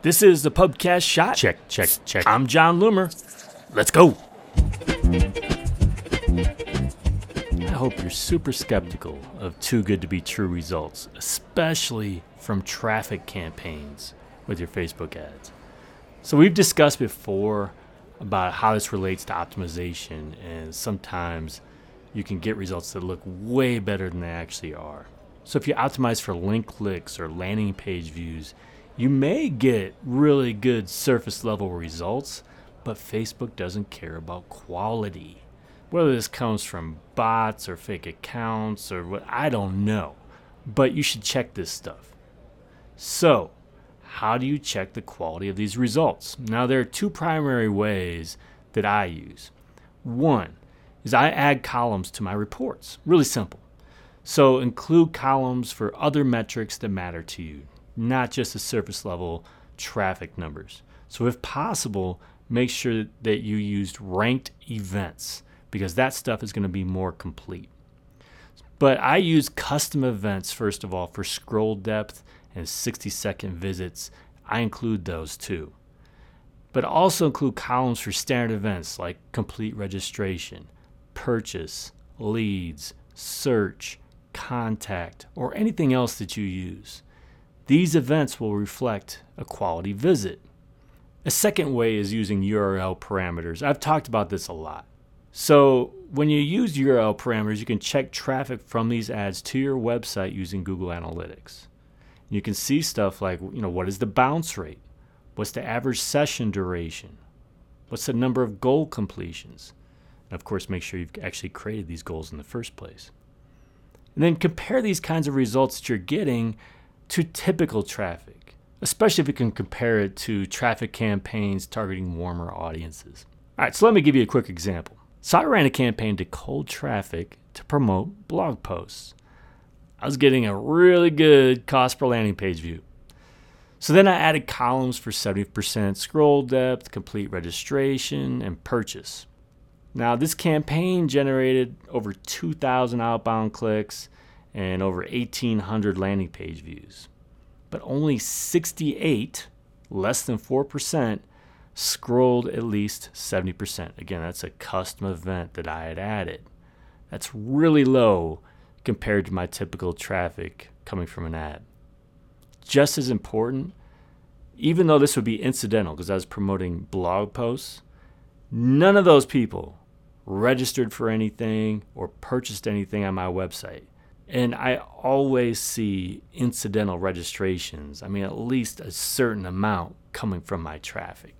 This is the Pubcast Shot. Check, check, check. I'm Jon Loomer. Let's go. I hope you're super skeptical of too good to be true results, especially from traffic campaigns with your Facebook ads. So, we've discussed before about how this relates to optimization, and sometimes you can get results that look way better than they actually are. So, if you optimize for link clicks or landing page views, you may get really good surface level results, but Facebook doesn't care about quality. Whether this comes from bots or fake accounts or what, I don't know. But you should check this stuff. So, how do you check the quality of these results? Now, there are two primary ways that I use. One is I add columns to my reports. Really simple. So, include columns for other metrics that matter to you, not just the surface level traffic numbers. So, if possible, make sure that you used ranked events because that stuff is going to be more complete. But I use custom events, first of all, for scroll depth and 60 second visits. I include those too. But also include columns for standard events like complete registration, purchase, leads, search, contact, or anything else that you use. These events will reflect a quality visit. A second way is using URL parameters. I've talked about this a lot. So, when you use URL parameters, you can check traffic from these ads to your website using Google Analytics. You can see stuff like, you know, what is the bounce rate? What's the average session duration? What's the number of goal completions? And of course, make sure you've actually created these goals in the first place. And then compare these kinds of results that you're getting to typical traffic, especially if you can compare it to traffic campaigns targeting warmer audiences. All right, so let me give you a quick example. So I ran a campaign to cold traffic to promote blog posts. I was getting a really good cost per landing page view. So then I added columns for 70% scroll depth, complete registration, and purchase. Now, this campaign generated over 2,000 outbound clicks and over 1,800 landing page views. But only 68, less than 4%, scrolled at least 70%. Again, that's a custom event that I had added. That's really low compared to my typical traffic coming from an ad. Just as important, even though this would be incidental because I was promoting blog posts, none of those people registered for anything or purchased anything on my website. And I always see incidental registrations. I mean, at least a certain amount coming from my traffic.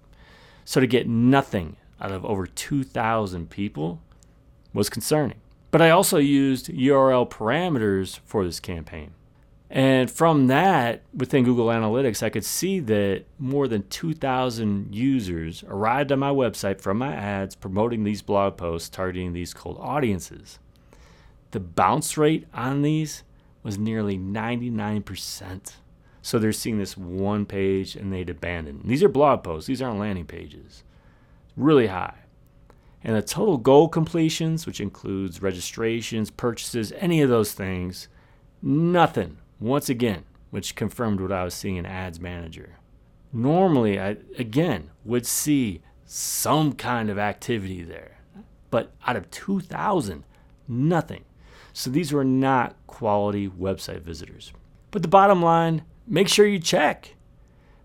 So to get nothing out of over 2,000 people was concerning. But I also used URL parameters for this campaign. And from that, within Google Analytics, I could see that more than 2,000 users arrived on my website from my ads promoting these blog posts targeting these cold audiences. The bounce rate on these was nearly 99%. So they're seeing this one page and they'd abandon. These are blog posts, these aren't landing pages. Really high. And the total goal completions, which includes registrations, purchases, any of those things, nothing. Once again, which confirmed what I was seeing in Ads Manager. Normally, I again would see some kind of activity there, but out of 2,000, nothing. So these were not quality website visitors. But the bottom line make sure you check.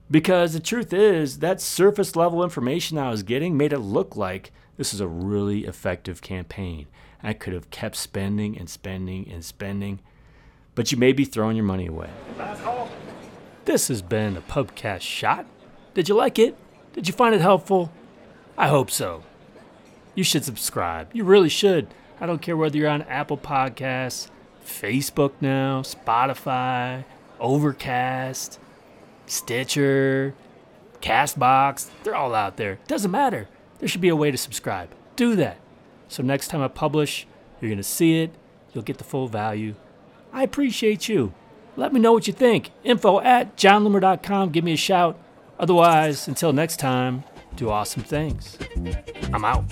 Because the truth is, that surface level information I was getting made it look like this is a really effective campaign. I could have kept spending and spending and spending, but you may be throwing your money away. This has been a Pubcast Shot. Did you like it? Did you find it helpful? I hope so. You should subscribe. You really should. I don't care whether you're on Apple Podcasts, Facebook now, Spotify, Overcast, Stitcher, Castbox, they're all out there. Doesn't matter. There should be a way to subscribe. Do that. So next time I publish, you're going to see it. You'll get the full value. I appreciate you. Let me know what you think. Info at jonloomer.com. Give me a shout. Otherwise, until next time, do awesome things. I'm out.